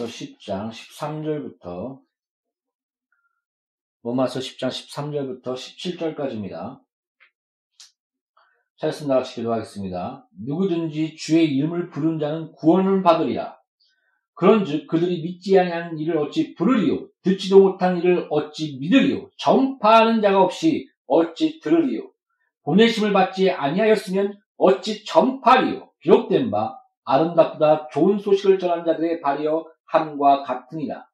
로마서 10장 13절부터 로마서 10장 13절부터 17절까지입니다. 차였습니다. 같이 기도하겠습니다. 누구든지 주의 이름을 부른 자는 구원을 받으리라. 그런즉 그들이 믿지 아니하는 일을 어찌 부르리요 듣지도 못한 일을 어찌 믿으리요 전파하는 자가 없이 어찌 들으리요 보내심을 받지 아니하였으면 어찌 전파리요 기록된 바 아름답다 좋은 소식을 전한 자들의 발이여 함과 같으니라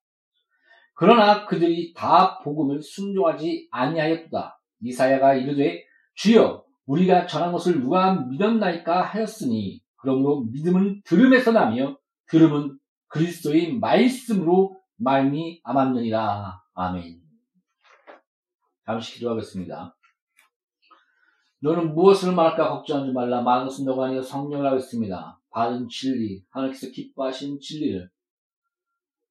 그러나 그들이 다 복음을 순종하지 아니하였다 이사야가 이르되 주여 우리가 전한 것을 누가 믿었나이까 하였으니 그러므로 믿음은 들음에서 나며 들음은 그리스도의 말씀으로 말미암았느니라. 아멘. 잠시 기도하겠습니다. 너는 무엇을 말할까 걱정하지 말라. 많은 것은 너가 아니여 성령을 하겠습니다. 받은 진리, 하나님께서 기뻐하신 진리를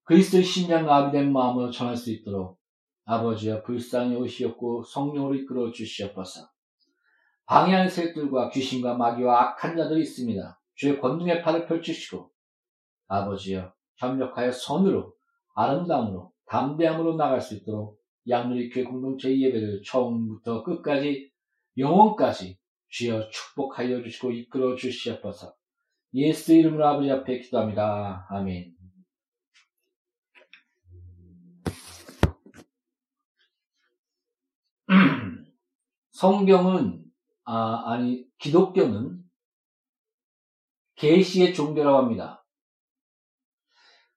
그리스도의 심장과 아비된 마음으로 전할 수 있도록 아버지여 불쌍히 오시었고 성령으로 이끌어 주시옵소서. 방해하는 세력들과 귀신과 마귀와 악한 자들이 있습니다. 주의 권능의 팔을 펼치시고 아버지여 협력하여 선으로 아름다움으로 담대함으로 나갈 수 있도록 양누리 교회 공동체 예배를 처음부터 끝까지 영원까지 주여 축복하여 주시고 이끌어 주시옵소서. 예수 이름으로 아버지 앞에 기도합니다. 아멘. 성경은 아, 아니 기독교는 계시의 종교라고 합니다.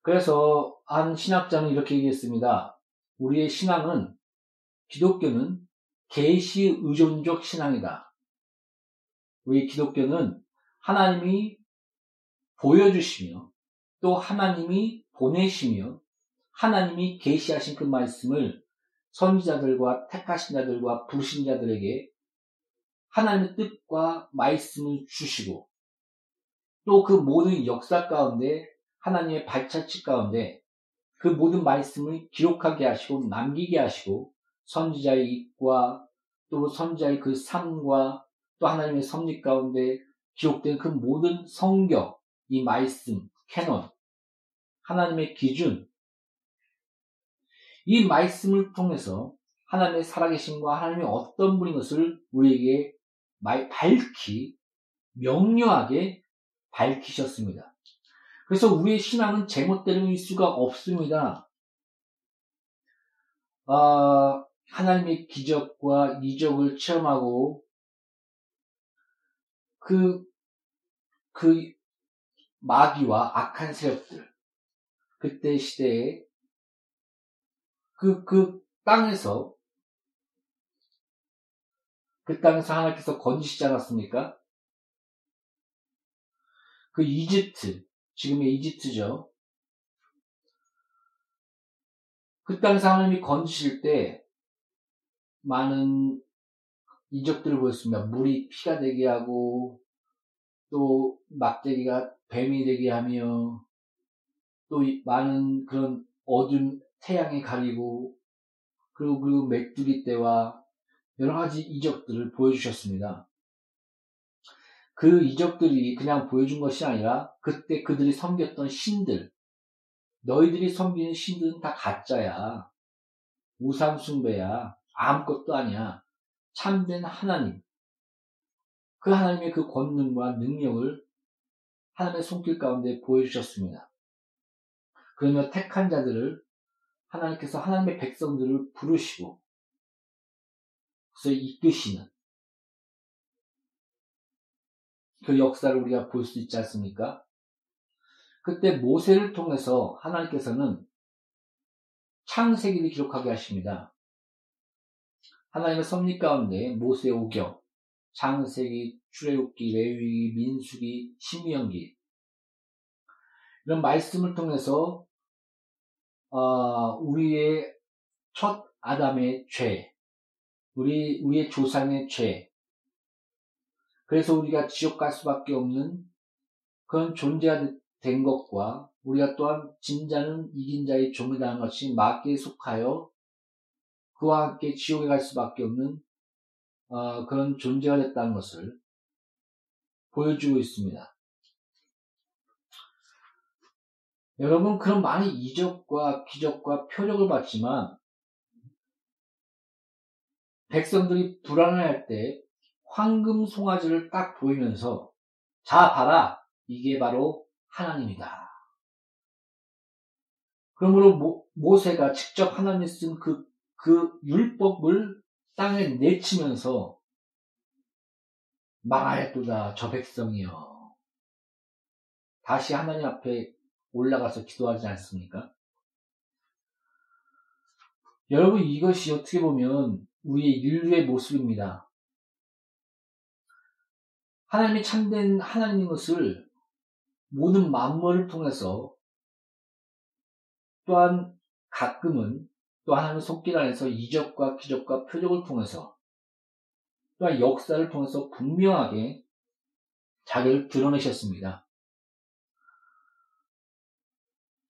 그래서 한 신학자는 이렇게 얘기했습니다. 우리의 신앙은 기독교는 계시 의존적 신앙이다. 우리 기독교는 하나님이 보여주시며 또 하나님이 보내시며 하나님이 계시하신 그 말씀을 선지자들과 택하신 자들과 부신 자들에게 하나님의 뜻과 말씀을 주시고 또 그 모든 역사 가운데 하나님의 발자취 가운데 그 모든 말씀을 기록하게 하시고 남기게 하시고 선지자의 입과 또 선지자의 그 삶과 또 하나님의 섭리 가운데 기록된 그 모든 성경, 이 말씀, 캐논, 하나님의 기준, 이 말씀을 통해서 하나님의 살아계신과 하나님의 어떤 분인 것을 우리에게 밝히, 명료하게 밝히셨습니다. 그래서 우리의 신앙은 제멋대로일 수가 없습니다. 아, 하나님의 기적과 이적을 체험하고 그, 그 마귀와 악한 세력들, 그때 시대에 그, 그 땅에서 그 땅에서 하나님께서 건지시지 않았습니까? 그 이집트, 지금의 이집트죠. 그 땅에서 하나님이 건지실 때 많은 이적들을 보였습니다. 물이 피가 되게 하고 또 막대기가 뱀이 되게 하며 또 많은 그런 어둠 태양이 가리고 그리고 그리고 메뚜기 때와 여러 가지 이적들을 보여주셨습니다. 그 이적들이 그냥 보여준 것이 아니라 그때 그들이 섬겼던 신들, 너희들이 섬기는 신들은 다 가짜야. 우상숭배야. 아무것도 아니야. 참된 하나님. 그 하나님의 그 권능과 능력을 하나님의 손길 가운데 보여주셨습니다. 그러며 택한 자들을 하나님께서 하나님의 백성들을 부르시고 그래서 이끄시는 그 역사를 우리가 볼 수 있지 않습니까? 그때 모세를 통해서 하나님께서는 창세기를 기록하게 하십니다. 하나님의 섭리 가운데 모세 오경, 창세기, 출애굽기, 레위기, 민수기, 신명기 이런 말씀을 통해서 어, 우리의 첫 아담의 죄, 우리 우리의 조상의 죄, 그래서 우리가 지옥 갈 수밖에 없는 그런 존재가 된 것과 우리가 또한 진자는 이긴 자의 종이라는 것이 마귀에 속하여 그와 함께 지옥에 갈 수밖에 없는 어, 그런 존재가 됐다는 것을 보여주고 있습니다. 여러분, 그런 많은 이적과 기적과 표적을 봤지만, 백성들이 불안해할 때 황금 송아지를 딱 보이면서, 자, 봐라! 이게 바로 하나님이다. 그러므로 모, 모세가 직접 하나님이 쓴 그, 그 율법을 땅에 내치면서 망하였도다 저 백성이여. 다시 하나님 앞에 올라가서 기도하지 않습니까? 여러분 이것이 어떻게 보면 우리의 인류의 모습입니다. 하나님이 참된 하나님인 것을 모든 만물을 통해서 또한 가끔은 또 하나님의 속길 안에서 이적과 기적과 표적을 통해서 또한 역사를 통해서 분명하게 자기를 드러내셨습니다.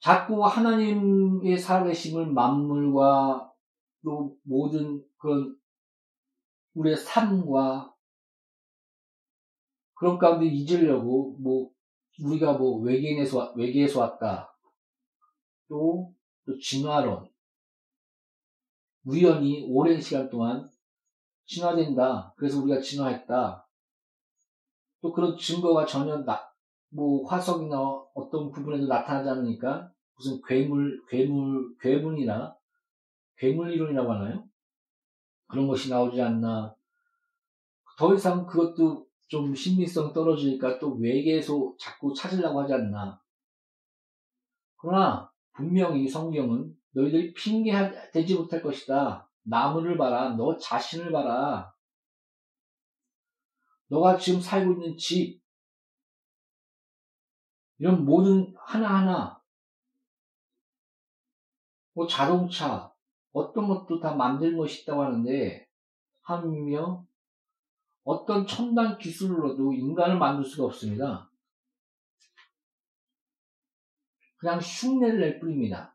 자꾸 하나님의 살아계심을 만물과 또 모든 그런 우리의 삶과 그런 가운데 잊으려고 뭐 우리가 뭐 외계인에서 외계에서 왔다 또, 또 진화론 우연히 오랜 시간 동안 진화된다. 그래서 우리가 진화했다. 또 그런 증거가 전혀 나, 뭐 화석이나 어떤 부분에도 나타나지 않으니까 무슨 괴물, 괴물, 괴문이나 괴물 이론이라고 하나요? 그런 것이 나오지 않나. 더 이상 그것도 좀 신빙성 떨어지니까 또 외계에서 자꾸 찾으려고 하지 않나. 그러나 분명히 성경은 너희들이 핑계되지 못할 것이다. 나무를 봐라. 너 자신을 봐라. 너가 지금 살고 있는 집, 이런 모든 하나하나, 뭐 자동차, 어떤 것도 다 것이 있다고 하는데, 하며 어떤 첨단 기술로도 인간을 만들 수가 없습니다. 그냥 흉내를 낼 뿐입니다.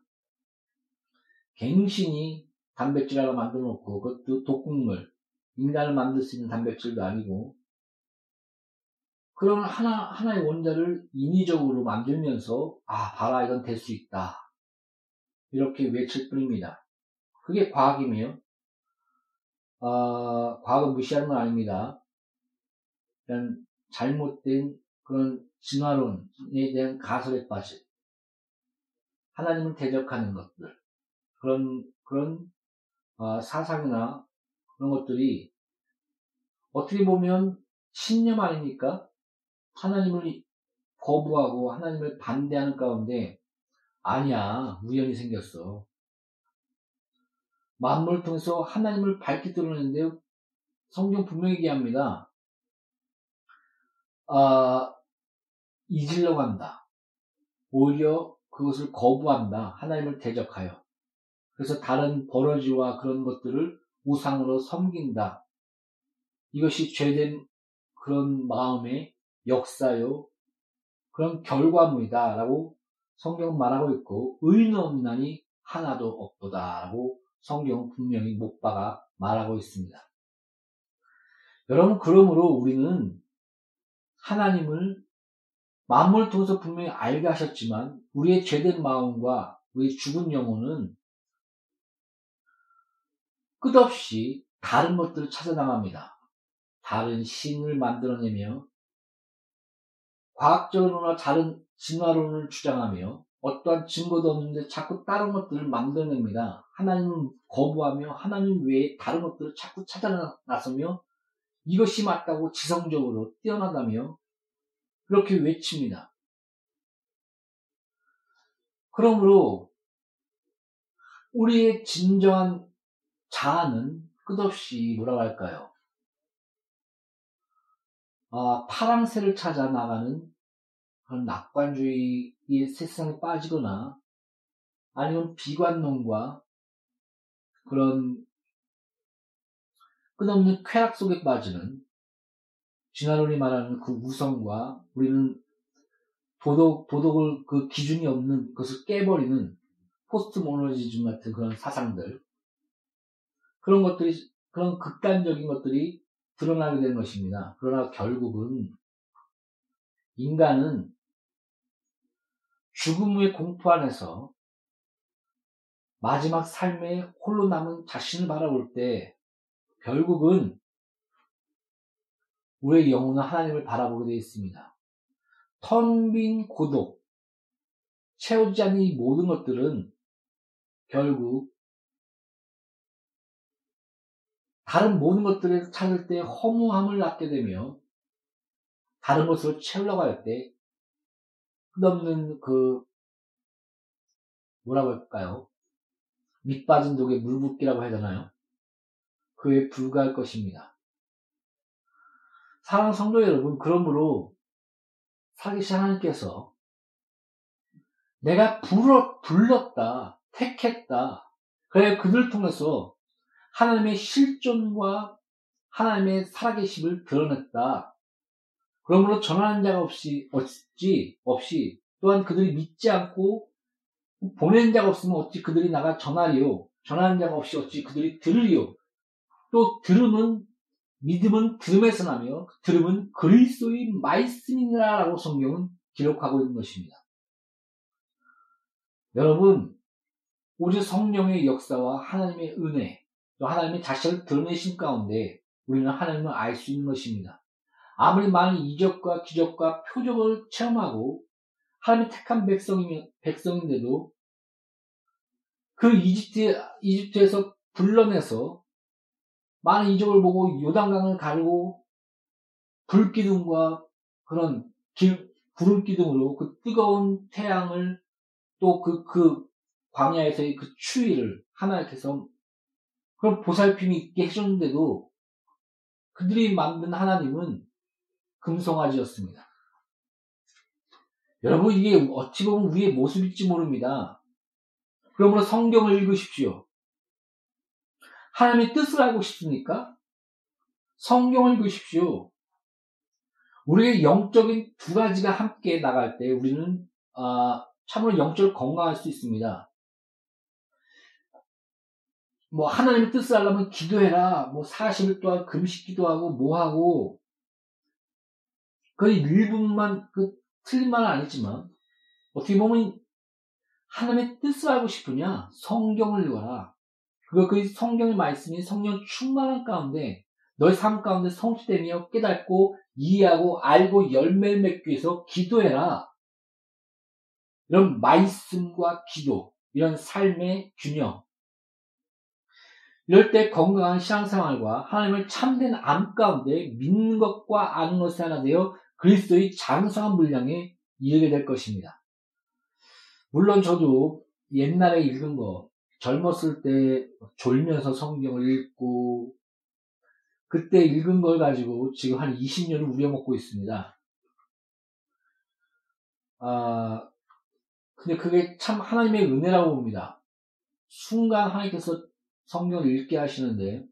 갱신이 단백질 하나 만들어 놓고 그것도 독극물 인간을 만들 수 있는 단백질도 아니고 그런 하나 하나의 원자를 인위적으로 만들면서 아 봐라 이건 될 수 있다 이렇게 외칠 뿐입니다. 그게 과학이며 어, 과학을 무시하는 건 아닙니다. 그냥 잘못된 그런 진화론에 대한 가설에 빠진 하나님을 대적하는 것들 그런 그런 어, 사상이나 그런 것들이 어떻게 보면 신념 아닙니까? 하나님을 거부하고 하나님을 반대하는 가운데 아니야 우연히 생겼어. 만물을 통해서 하나님을 밝게 드러내는데 성경 분명히 얘기합니다. 아, 잊으려고 한다. 오히려 그것을 거부한다. 하나님을 대적하여. 그래서 다른 버러지와 그런 것들을 우상으로 섬긴다. 이것이 죄된 그런 마음의 역사요. 그런 결과물이다. 라고 성경은 말하고 있고, 의인 없나니 하나도 없도다. 라고 성경은 분명히 못 박아 말하고 있습니다. 여러분, 그러므로 우리는 하나님을 마음을 통해서 분명히 알게 하셨지만, 우리의 죄된 마음과 우리의 죽은 영혼은 끝없이 다른 것들을 찾아나갑니다. 다른 신을 만들어내며 과학적으로나 다른 진화론을 주장하며 어떠한 증거도 없는데 자꾸 다른 것들을 만들어냅니다. 하나님을 거부하며 하나님 외에 다른 것들을 자꾸 찾아 나서며 이것이 맞다고 지성적으로 뛰어나다며 그렇게 외칩니다. 그러므로 우리의 진정한 자아는 끝없이 뭐라고 할까요? 아, 파랑새를 찾아 나가는 그런 낙관주의의 세상에 빠지거나 아니면 비관론과 그런 끝없는 쾌락 속에 빠지는 진화론이 말하는 그 우성과 우리는 도덕, 도덕을 그 기준이 없는 것을 깨버리는 포스트 모노지즘 같은 그런 사상들 그런 것들이, 그런 극단적인 것들이 드러나게 되는 것입니다. 그러나 결국은 인간은 죽음 후의 공포 안에서 마지막 삶에 홀로 남은 자신을 바라볼 때 결국은 우리의 영혼은 하나님을 바라보게 되어 있습니다. 텅 빈 고독, 채우지 않는 이 모든 것들은 결국 다른 모든 것들을 찾을 때 허무함을 낳게 되며 다른 것으로 채우려고 할 때 끝없는 그 뭐라고 할까요? 밑 빠진 독에 물 붓기라고 해야 되나요? 그에 불과할 것입니다. 사랑 성도 여러분, 그러므로 사기시 하나님께서 내가 불러, 불렀다, 택했다. 그래 그들 통해서 하나님의 실존과 하나님의 살아계심을 드러냈다. 그러므로 전하는 자가 없이, 없지, 없이, 또한 그들이 믿지 않고 보낸 자가 없으면 어찌 그들이 나가 전하리요. 전하는 자가 없이 어찌 그들이 들으리요. 또 들음은 믿음은 들음에서 나며 들음은 그리스도의 말씀이라 라고 성경은 기록하고 있는 것입니다. 여러분, 오직 성령의 역사와 하나님의 은혜, 또 하나님의 자신을 드러내신 가운데 우리는 하나님을 알 수 있는 것입니다. 아무리 많은 이적과 기적과 표적을 체험하고 하나님의 택한 백성이면, 백성인데도 그 이집트, 이집트에서 불러내서 많은 이적을 보고 요단강을 가르고 불기둥과 그런 길, 구름기둥으로 그 뜨거운 태양을 또 그, 그 광야에서의 그 추위를 하나님께서 그런 보살핌이 있게 해줬는데도 그들이 만든 하나님은 금송아지였습니다. 여러분, 이게 어찌 보면 우리의 모습일지 모릅니다. 그러므로 성경을 읽으십시오. 하나님의 뜻을 알고 싶습니까? 성경을 읽으십시오. 우리의 영적인 두 가지가 함께 나갈 때 우리는 아, 참으로 영적으로 건강할 수 있습니다. 뭐 하나님의 뜻을 알려면 기도해라. 뭐 40일 동안 금식 기도하고 뭐 하고 그 일부분만 그 틀린 말은 아니지만 어떻게 보면 하나님의 뜻을 알고 싶으냐 성경을 읽어라. 그거 그 성경의 말씀이 성령 충만한 가운데 너의 삶 가운데 성취되며 깨닫고 이해하고 알고 열매를 맺기 위해서 기도해라. 이런 말씀과 기도, 이런 삶의 균형, 이럴 때 건강한 신앙생활과 하나님을 참된 암 가운데 믿는 것과 아는 것이 하나 되어 그리스도의 장성한 분량에 이르게 될 것입니다. 물론 저도 옛날에 읽은 거, 젊었을 때 졸면서 성경을 읽고, 그때 읽은 걸 가지고 지금 한 20년을 우려먹고 있습니다. 아, 근데 그게 참 하나님의 은혜라고 봅니다. 순간 하나님께서 성경을 읽게 하시는데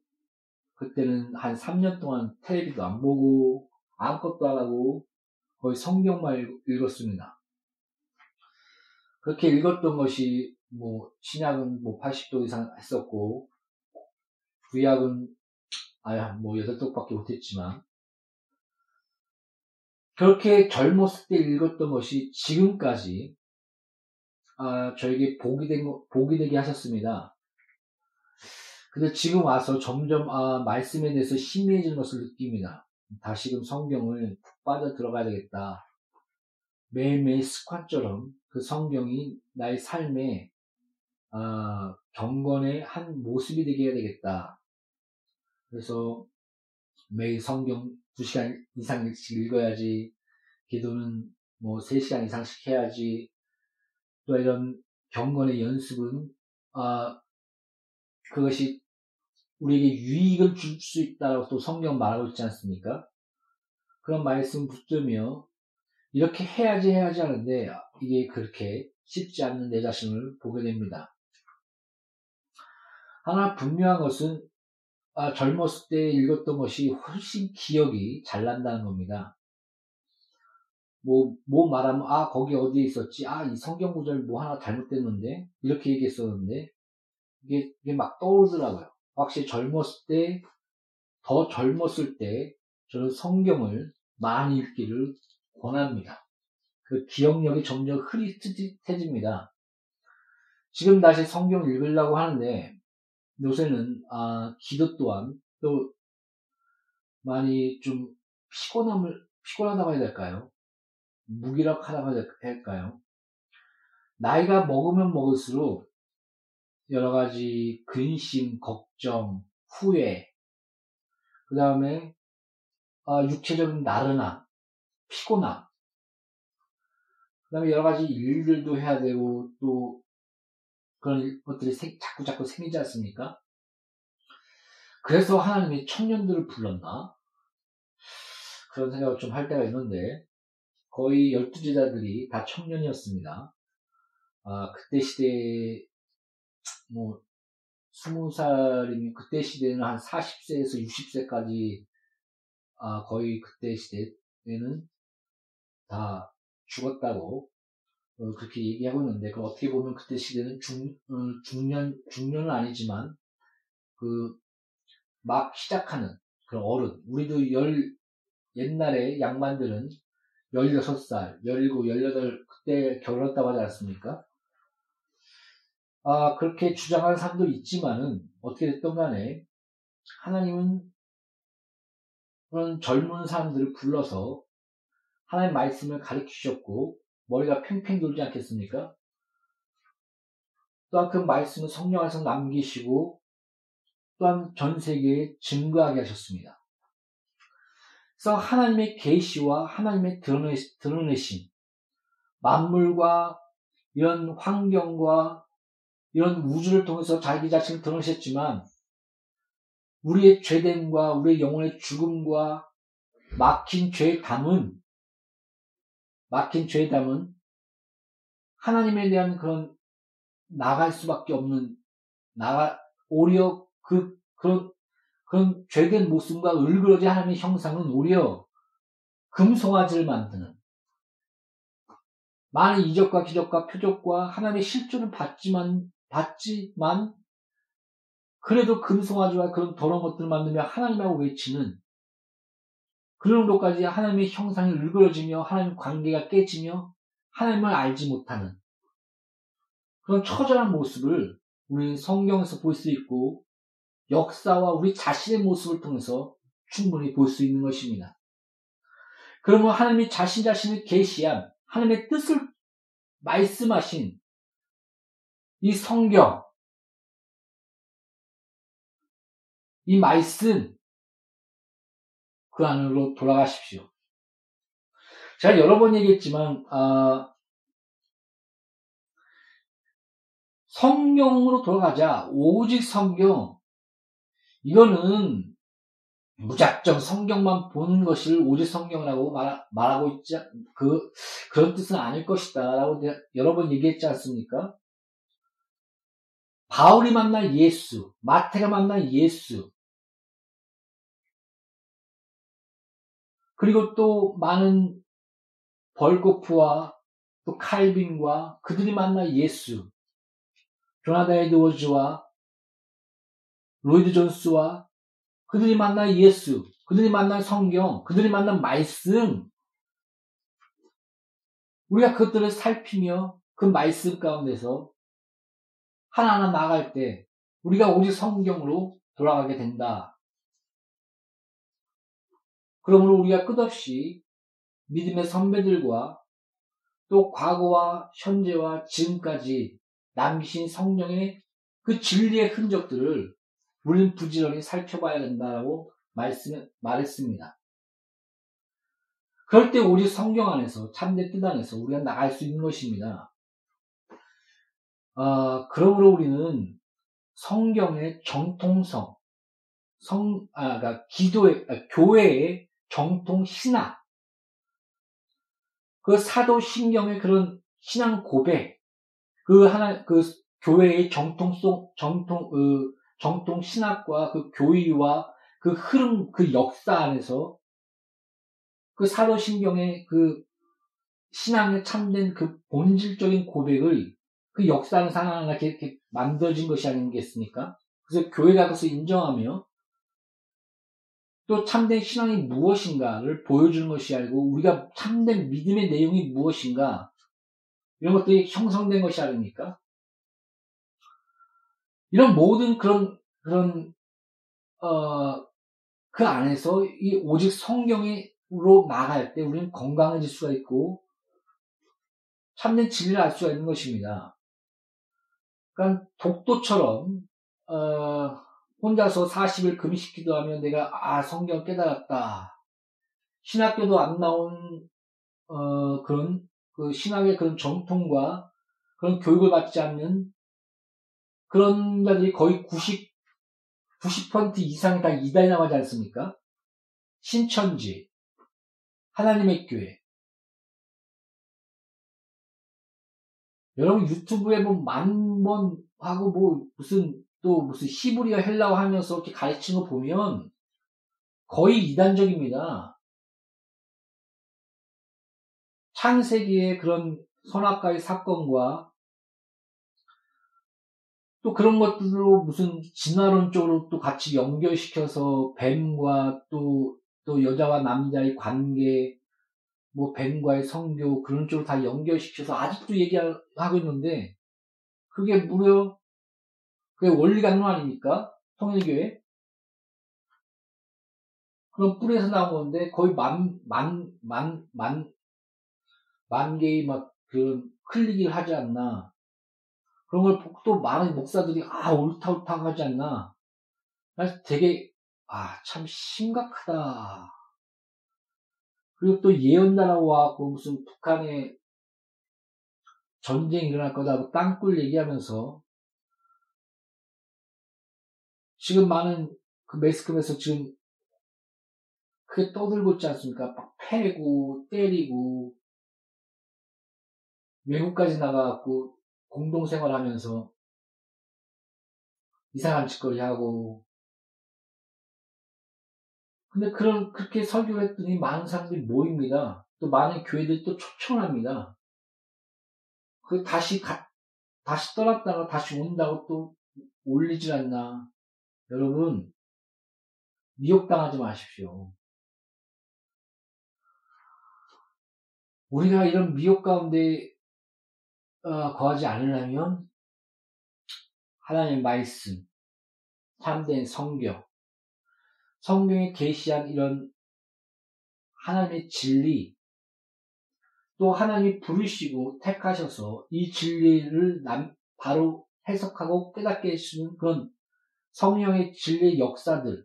그때는 한 3년 동안 텔레비도 안 보고 아무것도 안 하고 거의 성경만 읽었습니다. 그렇게 읽었던 것이 뭐 신약은 뭐 80도 이상 했었고 구약은 아야 뭐 8독밖에 못했지만 그렇게 젊었을 때 읽었던 것이 지금까지 아, 저에게 복이 된 복이 되게 하셨습니다. 근데 지금 와서 점점 아, 말씀에 대해서 희미해지는 것을 느낍니다. 다시금 성경을 푹 빠져 들어가야 되겠다. 매일매일 습관처럼 그 성경이 나의 삶의 아, 경건의 한 모습이 되게 해야 되겠다. 그래서 매일 성경 2시간 이상씩 읽어야지, 기도는 뭐 3시간 이상씩 해야지, 또 이런 경건의 연습은, 아, 그것이 우리에게 유익을 줄 수 있다고 또 성경 말하고 있지 않습니까? 그런 말씀 붙들며 이렇게 해야지 해야지 하는데 이게 그렇게 쉽지 않는 내 자신을 보게 됩니다. 하나 분명한 것은 아, 젊었을 때 읽었던 것이 훨씬 기억이 잘 난다는 겁니다. 뭐, 뭐 말하면, 아, 거기 어디에 있었지? 아, 이 성경 구절 뭐 하나 잘못됐는데? 이렇게 얘기했었는데, 이게, 이게 막 떠오르더라고요. 확실히 젊었을 때, 더 젊었을 때, 저는 성경을 많이 읽기를 권합니다. 그 기억력이 점점 흐릿해집니다. 지금 다시 성경 읽으려고 하는데 요새는 아, 기도 또한 또 많이 좀 피곤함을 피곤하다고 해야 될까요? 무기력하다고 해야 될까요? 나이가 먹으면 먹을수록 여러 가지 근심, 걱정, 후회, 그 다음에 아, 육체적인 나른함, 피곤함, 그 다음에 여러 가지 일들도 해야 되고 또 그런 것들이 생, 자꾸 자꾸 생기지 않습니까? 그래서 하나님이 청년들을 불렀나? 그런 생각을 좀 할 때가 있는데 거의 열두 제자들이 다 청년이었습니다. 아, 그때 시대에 뭐 스무 살이면 그때 시대는 한 40세에서 60세까지 아, 거의 그때 시대에는 다 죽었다고 어, 그렇게 얘기하고 있는데 그 어떻게 보면 그때 시대는 중, 어, 중년 중년은 아니지만 그 막 시작하는 그런 어른 우리도 열 옛날에 양반들은 16살, 17, 18 그때 결혼했다고 하지 않습니까? 아, 그렇게 주장하는 사람도 있지만은 어떻게 됐든 간에 하나님은 그런 젊은 사람들을 불러서 하나님 말씀을 가르쳐 주셨고 머리가 팽팽 돌지 않겠습니까? 또한 그 말씀을 성령 안에서 남기시고 또한 전 세계에 증거하게 하셨습니다. 그래서 하나님의 계시와 하나님의 드러내심, 만물과 이런 환경과 이런 우주를 통해서 자기 자신을 드러내셨지만 우리의 죄됨과 우리의 영혼의 죽음과 막힌 죄의 담은 막힌 죄의 담은 하나님에 대한 그런 나갈 수밖에 없는 나가 오히려 그 그런 그런 죄된 모습과 을그러진 하나님의 형상은 오히려 금송아지를 만드는 많은 이적과 기적과 표적과 하나님의 실존을 받지만 받지만 그래도 금송아지와 그런 더러운 것들을 만들며 하나님하고 외치는 그런 정도까지 하나님의 형상이 일그러지며 하나님 관계가 깨지며 하나님을 알지 못하는 그런 처절한 모습을 우리는 성경에서 볼 수 있고 역사와 우리 자신의 모습을 통해서 충분히 볼 수 있는 것입니다. 그러면 하나님이 자신 자신을 계시한 하나님의 뜻을 말씀하신 이 성경, 이 말씀, 그 안으로 돌아가십시오. 제가 여러 번 얘기했지만, 아, 성경으로 돌아가자. 오직 성경. 이거는 무작정 성경만 보는 것을 오직 성경이라고 말, 말하고 있지, 그, 그런 뜻은 아닐 것이다. 라고 여러 번 얘기했지 않습니까? 바울이 만난 예수, 마태가 만난 예수, 그리고 또 많은 벌고프와 또 칼빈과 그들이 만난 예수, 조나단 에드워즈와 로이드 존스와 그들이 만난 예수, 그들이 만난 성경, 그들이 만난 말씀, 우리가 그것들을 살피며 그 말씀 가운데서 하나하나 나갈 때 우리가 오직 성경으로 돌아가게 된다. 그러므로 우리가 끝없이 믿음의 선배들과 또 과거와 현재와 지금까지 남기신 성령의 그 진리의 흔적들을 우리는 부지런히 살펴봐야 된다라고 말씀, 말했습니다. 그럴 때 오직 성경 안에서, 참된 뜻 안에서 우리가 나갈 수 있는 것입니다. 아, 그러므로 우리는 성경의 정통성, 성, 아, 그러니까 기도의, 아, 교회의 정통 신학, 그 사도 신경의 그런 신앙 고백, 그 하나, 그 교회의 정통성, 정통, 그 정통 신학과 그 교의와 그 흐름, 그 역사 안에서 그 사도 신경의 그 신앙에 참된 그 본질적인 고백을 그 역사상 하나 이렇게, 이렇게 만들어진 것이 아니겠습니까? 그래서 교회가 그것을 인정하며 또 참된 신앙이 무엇인가를 보여주는 것이 아니고 우리가 참된 믿음의 내용이 무엇인가 이런 것들이 형성된 것이 아닙니까? 이런 모든 그런 그런 어, 그 안에서 이 오직 성경으로 나갈 때 우리는 건강해질 수가 있고 참된 진리를 알 수가 있는 것입니다. 그러니까 독도처럼 어, 혼자서 40일 금식 기도 하면 내가 아 성경 깨달았다. 신학교도 안 나온 어, 그런 그 신학의 그런 정통과 그런 교육을 받지 않는 그런 자들이 거의 90 90% 이상이 다 이단이 나가지 않습니까? 신천지, 하나님의 교회. 여러분 유튜브에 뭐 만 번 하고 뭐 무슨 또 무슨 히브리어 헬라어 하면서 이렇게 가르치는 거 보면 거의 이단적입니다. 창세기의 그런 선악과의 사건과 또 그런 것들로 무슨 진화론적으로 또 같이 연결시켜서 뱀과 또, 또 여자와 남자의 관계, 뭐 뱀과의 성교 그런 쪽으로 다 연결시켜서 아직도 얘기하고 있는데 그게 무려 그게 원리 강론 아닙니까? 통일교회? 그런 뿔에서 나온 건데 거의 만, 만, 만, 만, 만 개의 막 그런 클릭을 하지 않나. 그런 걸 또 많은 목사들이 아 옳다 옳다 하지 않나. 그래서 되게 아 참 심각하다. 그리고 또 예언나라고 와갖고 무슨 북한에 전쟁이 일어날 거다 땅굴 얘기하면서 지금 많은 그 매스컴에서 지금 크게 떠들고 있지 않습니까? 막 패고 때리고 외국까지 나가갖고 공동생활 하면서 이상한 짓거리 하고 근데 그런 그렇게 설교를 했더니 많은 사람들이 모입니다. 또 많은 교회들이 또 초청합니다. 그 다시 가, 다시 떠났다가 다시 온다고 또 올리질 않나. 여러분, 미혹당하지 마십시오. 우리가 이런 미혹 가운데 어, 거하지 않으려면 하나님의 말씀, 참된 성경, 성경에 계시한 이런 하나님의 진리, 또 하나님이 부르시고 택하셔서 이 진리를 남, 바로 해석하고 깨닫게 해주는 그런 성령의 진리의 역사들,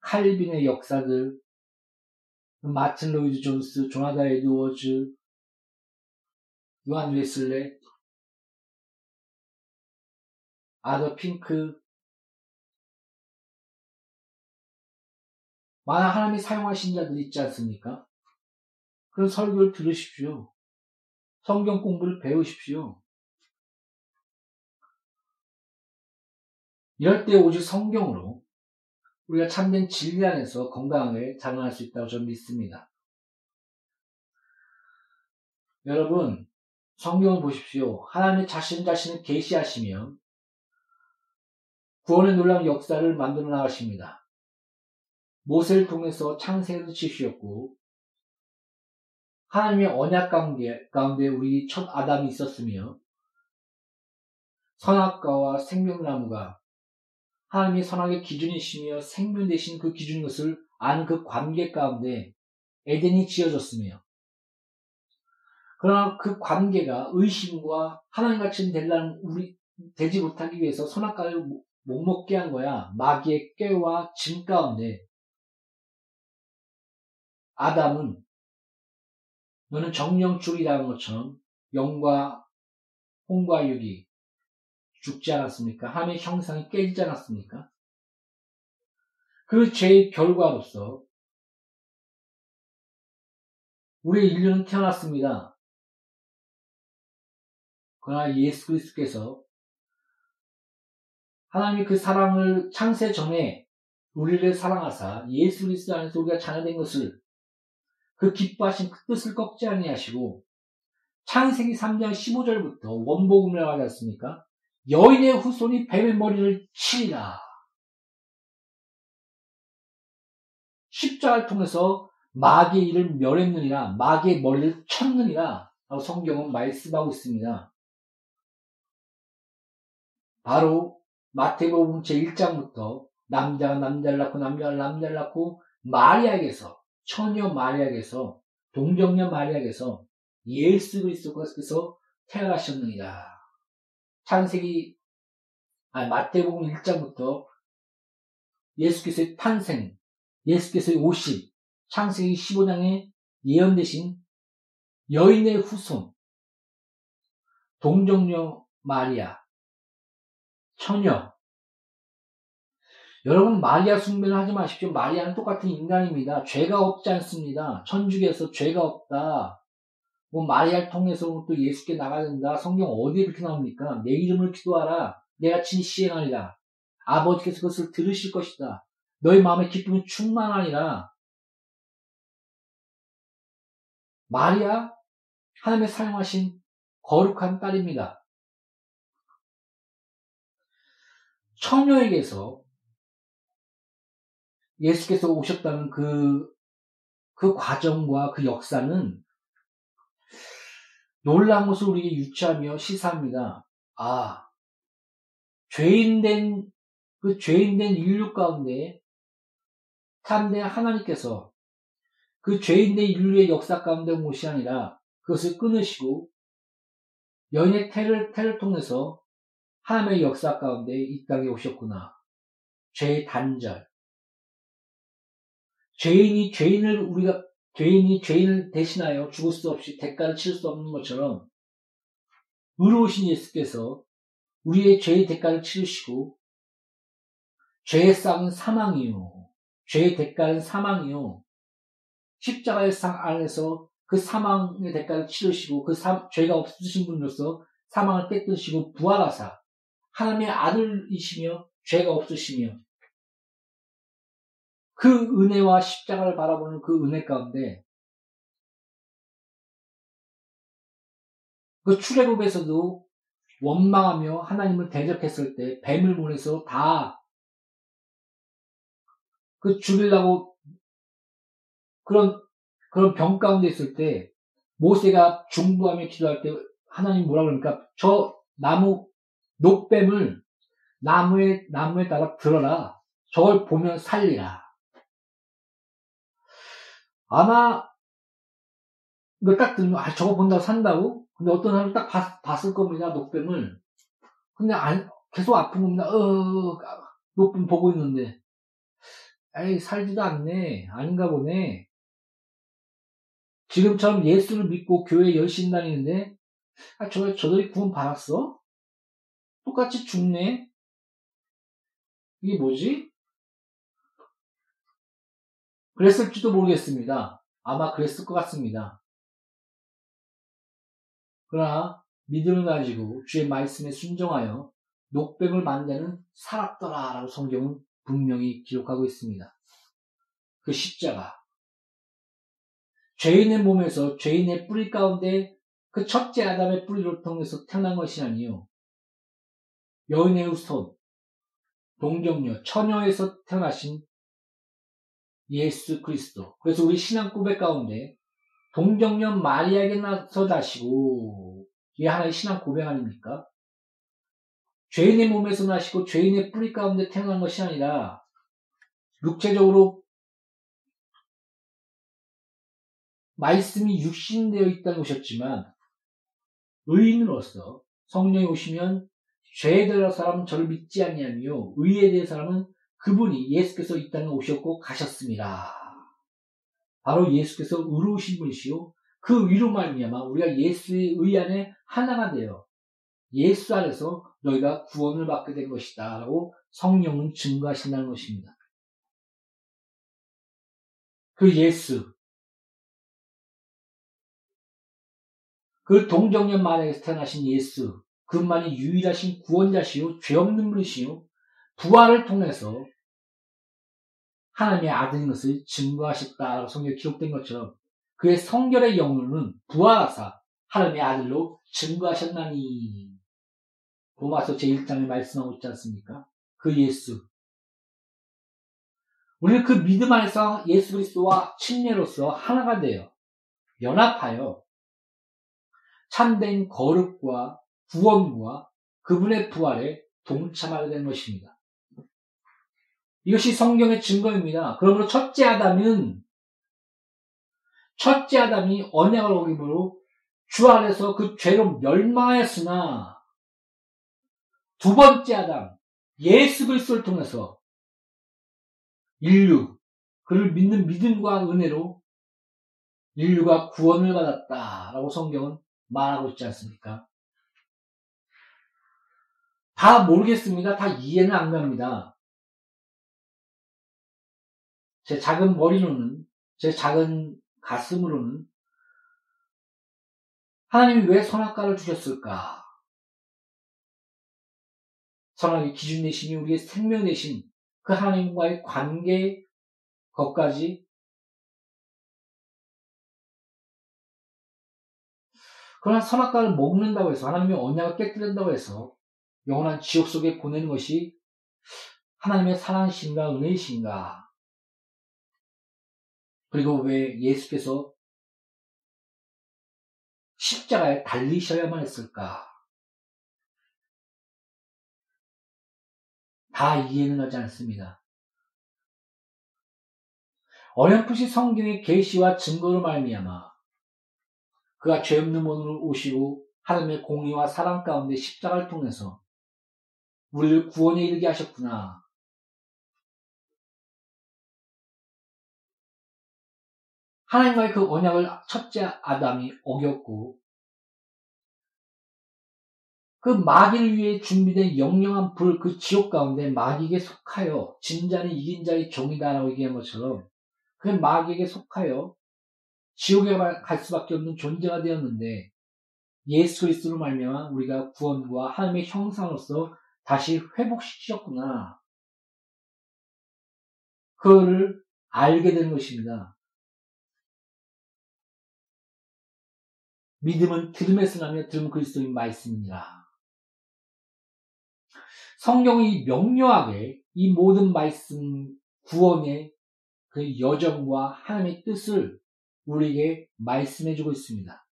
칼빈의 역사들, 마틴 로이드 존스, 조나다 에드워즈, 요한 웨슬레, 아더 핑크, 많은 하나님이 사용하신 자들 있지 않습니까? 그런 설교를 들으십시오. 성경 공부를 배우십시오. 이럴 때 오직 성경으로 우리가 참된 진리 안에서 건강하게 자라날 수 있다고 저는 믿습니다. 여러분, 성경을 보십시오. 하나님의 자신 자신을 계시하시면 구원의 놀라운 역사를 만들어 나가십니다. 모세를 통해서 창세를 지으셨고 하나님의 언약 관계 가운데 우리 첫 아담이 있었으며 선악과와 생명나무가 하나님이 선악의 기준이시며 생명 되신 그 기준인 것을 아는 그 관계 가운데 에덴이 지어졌으며 그러나 그 관계가 의심과 하나님 같이 되려는 우리 되지 못하기 위해서 선악과를 못 먹게 한 거야. 마귀의 꾀와 짐 가운데 아담은 너는 정령줄이라는 것처럼 영과 홍과 육이 죽지 않았습니까? 하나님의 형상이 깨지지 않았습니까? 그 죄의 결과로서 우리 인류는 태어났습니다. 그러나 예수 그리스도께서 하나님이 그 사랑을 창세 전에 우리를 사랑하사 예수 그리스도 안에서 우리가 자녀된 것을 그 기뻐하신 그 뜻을 꺾지 아니하시고 창세기 3장 15절부터 원복음을 하지 않습니까? 여인의 후손이 뱀의 머리를 치리라. 십자가를 통해서 마귀의 일을 멸했느니라, 마귀의 머리를 쳤느니라, 성경은 말씀하고 있습니다. 바로 마태복음 제1장부터 남자가 남자를 낳고 남자가 남자를 낳고 마리아에게서 처녀 마리아에게서 동정녀 마리아에게서 예수 그리스도께서 태어나셨느니라. 창세기 아 마태복음 1장부터 예수께서의 탄생, 예수께서의 오심, 창세기 15장에 예언되신 여인의 후손, 동정녀 마리아, 처녀. 여러분 마리아 숭배는 하지 마십시오. 마리아는 똑같은 인간입니다. 죄가 없지 않습니다. 천주교에서 죄가 없다. 뭐 마리아를 통해서 또 예수께 나가야 된다. 성경 어디에 그렇게 나옵니까? 내 이름을 기도하라. 내가 친 시행하리라. 아버지께서 그것을 들으실 것이다. 너희 마음의 기쁨이 충만하니라. 마리아 하나님의 사용하신 거룩한 딸입니다. 처녀에게서 예수께서 오셨다는 그, 그 과정과 그 역사는 놀라운 것을 우리에게 유치하며 시사합니다. 아, 죄인된, 그 죄인된 인류 가운데 참된 하나님께서 그 죄인된 인류의 역사 가운데 온 것이 아니라 그것을 끊으시고 연의 태를, 태를 통해서 하나님의 역사 가운데 이 땅에 오셨구나. 죄의 단절. 죄인이 죄인을 우리가 죄인이 죄인을 대신하여 죽을 수 없이 대가를 치를 수 없는 것처럼 의로우신 예수께서 우리의 죄의 대가를 치르시고 죄의 쌍은 사망이요. 죄의 대가는 사망이요. 십자가의 상 안에서 그 사망의 대가를 치르시고 그 사, 죄가 없으신 분으로서 사망을 깨뜨리시고 부활하사 하나님의 아들이시며 죄가 없으시며 그 은혜와 십자가를 바라보는 그 은혜 가운데 그 출애굽에서도 원망하며 하나님을 대적했을 때 뱀을 보내서 다 그 죽이려고 그런 그런 병 가운데 있을 때 모세가 중부하며 기도할 때 하나님 뭐라 그러니까 저 나무 녹뱀을 나무에, 나무에 따라 들어라. 저걸 보면 살리라. 아마, 이걸 딱 들으면, 아, 저거 본다고 산다고? 근데 어떤 사람이 딱 봤, 봤을 겁니다, 녹뱀을. 근데 안, 계속 아픈 겁니다. 어, 녹뱀 보고 있는데. 에이, 살지도 않네. 아닌가 보네. 지금처럼 예수를 믿고 교회 열심히 다니는데, 아, 저, 저들이 구원 받았어? 똑같이 죽네? 이게 뭐지? 그랬을지도 모르겠습니다. 아마 그랬을 것 같습니다. 그러나 믿음을 가지고 주의 말씀에 순종하여 녹뱀을 만드는 살았더라 라고 성경은 분명히 기록하고 있습니다. 그 십자가. 죄인의 몸에서 죄인의 뿌리 가운데 그 첫째 아담의 뿌리를 통해서 태어난 것이 아니요. 여인의 후손, 동정녀, 처녀에서 태어나신 예수 그리스도. 그래서 우리 신앙 고백 가운데 동정녀 마리아에게 나서 나시고 이게 하나의 신앙 고백 아닙니까? 죄인의 몸에서 나시고 죄인의 뿌리 가운데 태어난 것이 아니라 육체적으로 말씀이 육신되어 있다는 것이었지만 의인으로서 성령이 오시면 죄에 대한 사람은 저를 믿지 아니하며 의에 대한 사람은 그분이 예수께서 이 땅에 오셨고 가셨습니다. 바로 예수께서 의로우신 분이시요 그 위로 말미암아 우리가 예수의 의 안에 하나가 되어 예수 안에서 너희가 구원을 받게 된 것이다 라고 성령은 증거하신다는 것입니다. 그 예수 그 동정년 만에서 태어나신 예수 그만이 유일하신 구원자시요 죄 없는 분이시요 부활을 통해서 하나님의 아들인 것을 증거하셨다라고 성경에 기록된 것처럼 그의 성결의 영혼은 부활하사 하나님의 아들로 증거하셨나니 로마서 제1장에 말씀하고 있지 않습니까? 그 예수 우리는 그 믿음 안에서 예수 그리스도와 친례로서 하나가 되어 연합하여 참된 거룩과 구원과 그분의 부활에 동참하게 된 것입니다. 이것이 성경의 증거입니다. 그러므로 첫째 아담은 첫째 아담이 언약을 어김으로 주 안에서 그 죄로 멸망하였으나 두 번째 아담 예수 그리스도를 통해서 인류 그를 믿는 믿음과 은혜로 인류가 구원을 받았다라고 성경은 말하고 있지 않습니까? 다 모르겠습니다. 다 이해는 안 갑니다. 제 작은 머리로는, 제 작은 가슴으로는 하나님이 왜 선악과를 주셨을까? 선악의 기준 내심이 우리의 생명 내심, 그 하나님과의 관계, 것까지 그러나 선악과를 먹는다고 해서 하나님의 언약을 깨뜨린다고 해서 영원한 지옥 속에 보내는 것이 하나님의 사랑이신가 은혜이신가 그리고 왜 예수께서 십자가에 달리셔야만 했을까? 다 이해는 하지 않습니다. 어렴풋이 성경의 계시와 증거로 말미암아 그가 죄 없는 몸으로 오시고 하나님의 공의와 사랑 가운데 십자가를 통해서 우리를 구원에 이르게 하셨구나. 하나님과의 그 언약을 첫째 아담이 어겼고 그 마귀를 위해 준비된 영영한 불, 그 지옥 가운데 마귀에게 속하여 진 자는 이긴 자의 종이다라고 얘기한 것처럼 그 마귀에게 속하여 지옥에 갈 수밖에 없는 존재가 되었는데 예수 그리스도로 말미암아 우리가 구원과 하나님의 형상으로서 다시 회복시키셨구나. 그거를 알게 된 것입니다. 믿음은 들음에서 나며 들음 그리스도인 말씀이니라. 성경이 명료하게 이 모든 말씀 구원의 그 여정과 하나님의 뜻을 우리에게 말씀해주고 있습니다.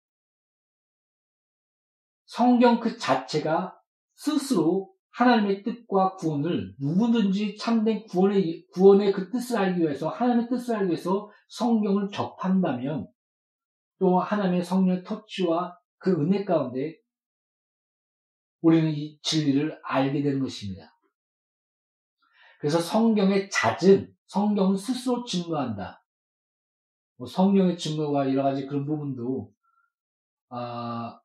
성경 그 자체가 스스로 하나님의 뜻과 구원을 누구든지 참된 구원의, 구원의 그 뜻을 알기 위해서, 하나님의 뜻을 알기 위해서 성경을 접한다면, 또 하나님의 성령의 터치와 그 은혜 가운데 우리는 이 진리를 알게 되는 것입니다. 그래서 성경의 잦은 성경은 스스로 증거한다. 뭐 성령의 증거가 여러 가지 그런 부분도 아,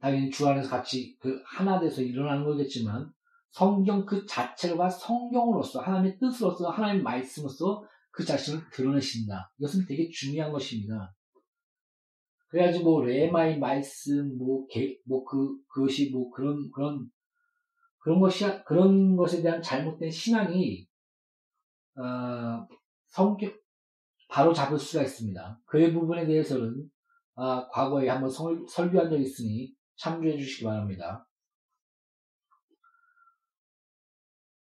당연히 주 안에서 같이 그 하나 돼서 일어나는 거겠지만 성경 그 자체가 성경으로서 하나님의 뜻으로서 하나님의 말씀으로서 그 자신을 드러내신다. 이것은 되게 중요한 것입니다. 그래야지 뭐 레마의 말씀 뭐뭐그 그것이 뭐 그런 그런 그런 것이 그런 것에 대한 잘못된 신앙이 어, 성격 바로 잡을 수가 있습니다. 그 부분에 대해서는 아, 과거에 한번 설, 설교한 적이 있으니 참조해 주시기 바랍니다.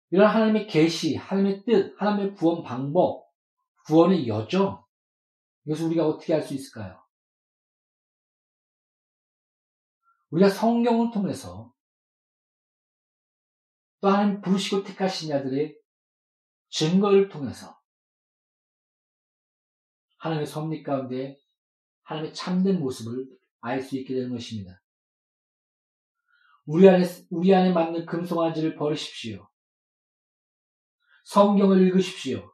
이런 하나님의 계시, 하나님의 뜻, 하나님의 구원 방법, 구원의 여정, 이것을 우리가 어떻게 할수 있을까요? 우리가 성경을 통해서 또 하나님 부르시고 택하신 자들의 증거를 통해서 하나님의 섭리 가운데 하나님의 참된 모습을 알 수 있게 되는 것입니다. 우리 안에, 우리 안에 맞는 금송아지를 버리십시오. 성경을 읽으십시오.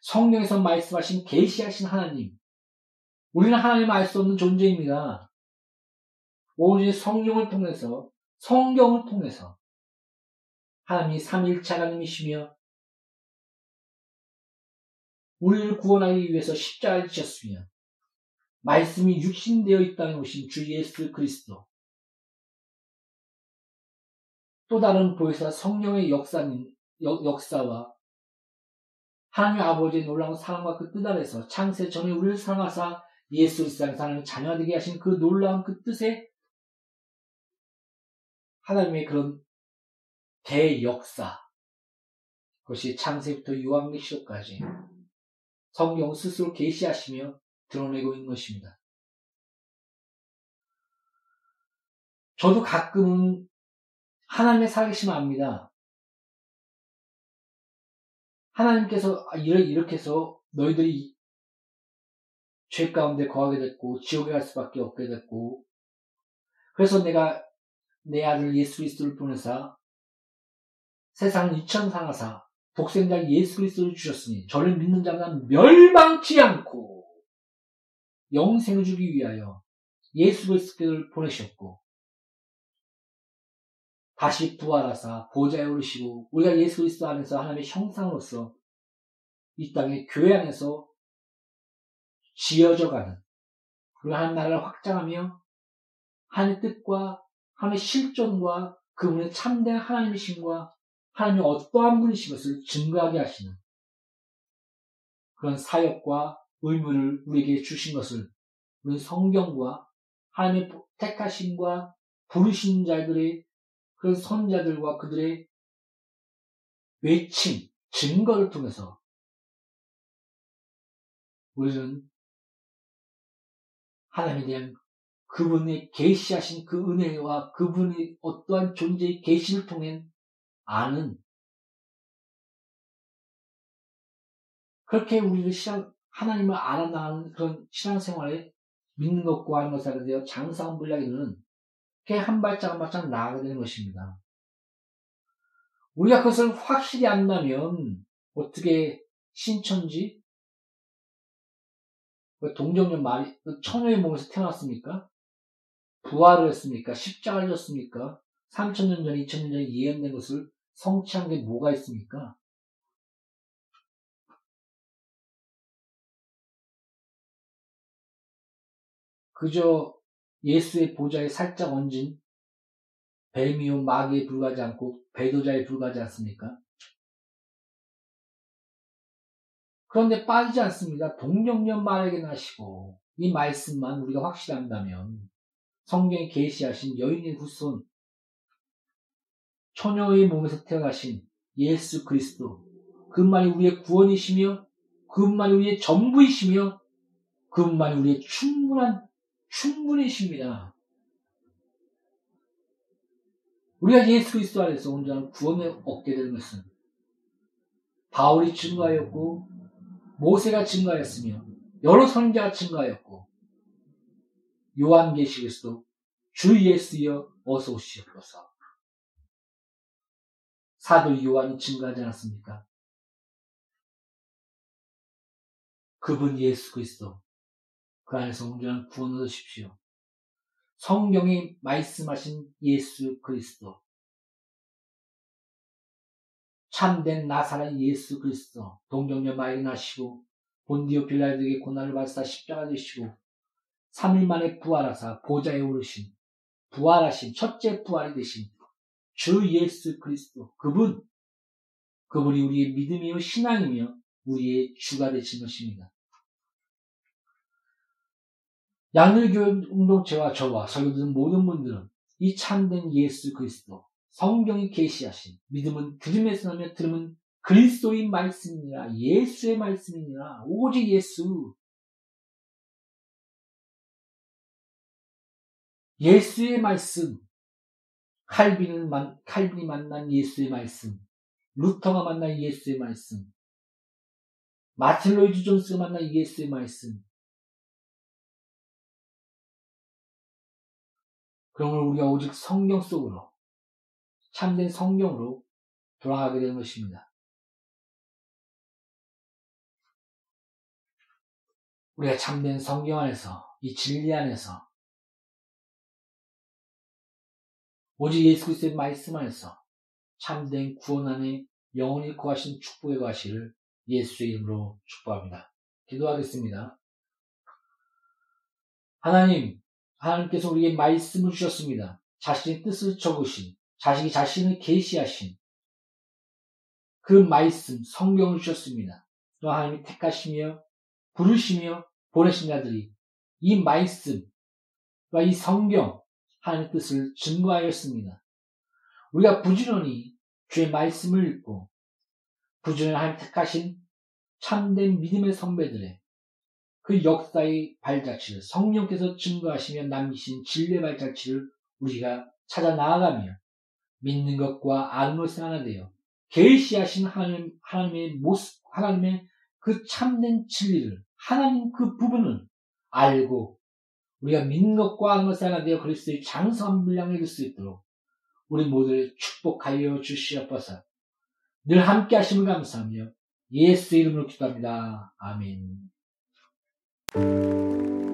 성경에서 말씀하신 계시하신 하나님. 우리는 하나님을 알 수 없는 존재입니다. 오직 성령을 통해서 성경을 통해서 하나님이 삼일체 하나님이시며 우리를 구원하기 위해서 십자가를 지셨으며 말씀이 육신되어 이 땅에 오신 주 예수 그리스도 또 다른 보혜사 성령의 역사님, 역, 역사와 하나님 아버지의 놀라운 사랑과 그 뜻 안에서 창세 전에 우리를 사랑하사 예수 그리스도의 사람을 자녀 되게 하신 그 놀라운 그 뜻에 하나님의 그런 대역사 그것이 창세부터 요한계시록까지 성경 스스로 계시하시며 드러내고 있는 것입니다. 저도 가끔은 하나님의 살아계심을 압니다. 하나님께서 아, 이렇게 해서 너희들이 죄 가운데 거하게 됐고 지옥에 갈 수밖에 없게 됐고 그래서 내가 내 아들 예수 그리스도를 보내사 세상을 이천 상하사 독생자 예수 그리스도를 주셨으니 저를 믿는 자마다 멸망치 않고 영생을 주기 위하여 예수 그리스도를 보내셨고 다시 부활하사 보좌에 오르시고 우리가 예수 그리스도 안에서 하나님의 형상으로서 이 땅의 교회 안에서 지어져가는 하나님 나라를 확장하며 하나님의 뜻과 하나님의 실존과 그분의 참된 하나님이신과 하나님이 어떠한 분이신 것을 증거하게 하시는 그런 사역과 의무를 우리에게 주신 것을 우리 성경과 하나님의 택하심과 부르신 자들의 그런 선자들과 그들의 외침, 증거를 통해서 우리는 하나님에 대한 그분의 계시하신 그 은혜와 그분의 어떠한 존재의 계시를 통해 아는 그렇게 우리를 신앙, 하나님을 알아나가는 그런 신앙생활에 믿는 것과 하는 것에 대하여 장사한 분량에는 한 발짝 한 발짝 나아가게 되는 것입니다. 우리가 그것을 확실히 안다면 어떻게 신천지 동정녀 말이 처녀의 몸에서 태어났습니까? 부활을 했습니까? 십자가를 졌습니까? 3천년 전에 2천년 전에 예언된 것을 성취한 게 뭐가 있습니까? 그저 예수의 보좌에 살짝 얹은 뱀이요 마귀에 불과하지 않고 배도자에 불과하지 않습니까? 그런데 빠지지 않습니다. 동정년 말에게 나시고 이 말씀만 우리가 확실한다면 성경에 계시하신 여인의 후손 처녀의 몸에서 태어나신 예수 그리스도 그분만이 우리의 구원이시며 그분만이 우리의 전부이시며 그분만이 우리의 충분한 충분히십니다. 우리가 예수 그리스도 안에서 온전한 구원을 얻게 되는 것은 바울이 증거하였고 모세가 증거하였으며 여러 선자가 증거하였고 요한계시에서도 주 예수여 어서 오시옵소서 사도 요한이 증거하지 않았습니까? 그분 예수 그리스도 그 안에서 온전한 구원을 얻으십시오. 성경이 말씀하신 예수 그리스도 참된 나사렛 예수 그리스도 동정녀 마리아에게 나시고 본디오 빌라에게 고난을 받사 십자가 되시고 3일 만에 부활하사 보좌에 오르신 부활하신 첫째 부활이 되신 주 예수 그리스도 그분 그분이 우리의 믿음이요 신앙이며 우리의 주가 되신 것입니다. 양일교회 공동체와 저와 설교 듣는 모든 분들은 이 참된 예수 그리스도 성경이 계시하신 믿음은 들음에서 나며 들음은 그리스도의 말씀이니라 예수의 말씀이니라 오직 예수. 예수의 말씀 칼빈을 만, 칼빈이 만난 예수의 말씀 루터가 만난 예수의 말씀 마틴 로이드 존스가 만난 예수의 말씀 그러면 우리가 오직 성경 속으로 참된 성경으로 돌아가게 되는 것입니다. 우리가 참된 성경 안에서 이 진리 안에서 오직 예수 그리스도의 말씀 안에서 참된 구원 안에 영원히 거하신 축복의 과실을 예수의 이름으로 축복합니다. 기도하겠습니다. 하나님, 하나님께서 우리에게 말씀을 주셨습니다. 자신의 뜻을 적으신, 자신이 자신을 계시하신 그 말씀, 성경을 주셨습니다. 또 하나님이 택하시며 부르시며 보내신 자들이 이 말씀과 이 성경, 하나님의 뜻을 증거하였습니다. 우리가 부지런히 주의 말씀을 읽고 부지런히 하나님 택하신 참된 믿음의 선배들의 그 역사의 발자취를 성령께서 증거하시며 남기신 진리의 발자취를 우리가 찾아 나아가며 믿는 것과 것을 하나 되어 계시하신 하나님, 하나님의 모습, 하나님의 그 참된 진리를 하나님 그 부분을 알고 우리가 믿는 것과 아는 것을 하나 되어 그리스도의 장성한 분량에 이를 수 있도록 우리 모두를 축복하여 주시옵소서. 늘 함께 하심을 감사하며 예수 이름으로 기도합니다. 아멘. Thank you.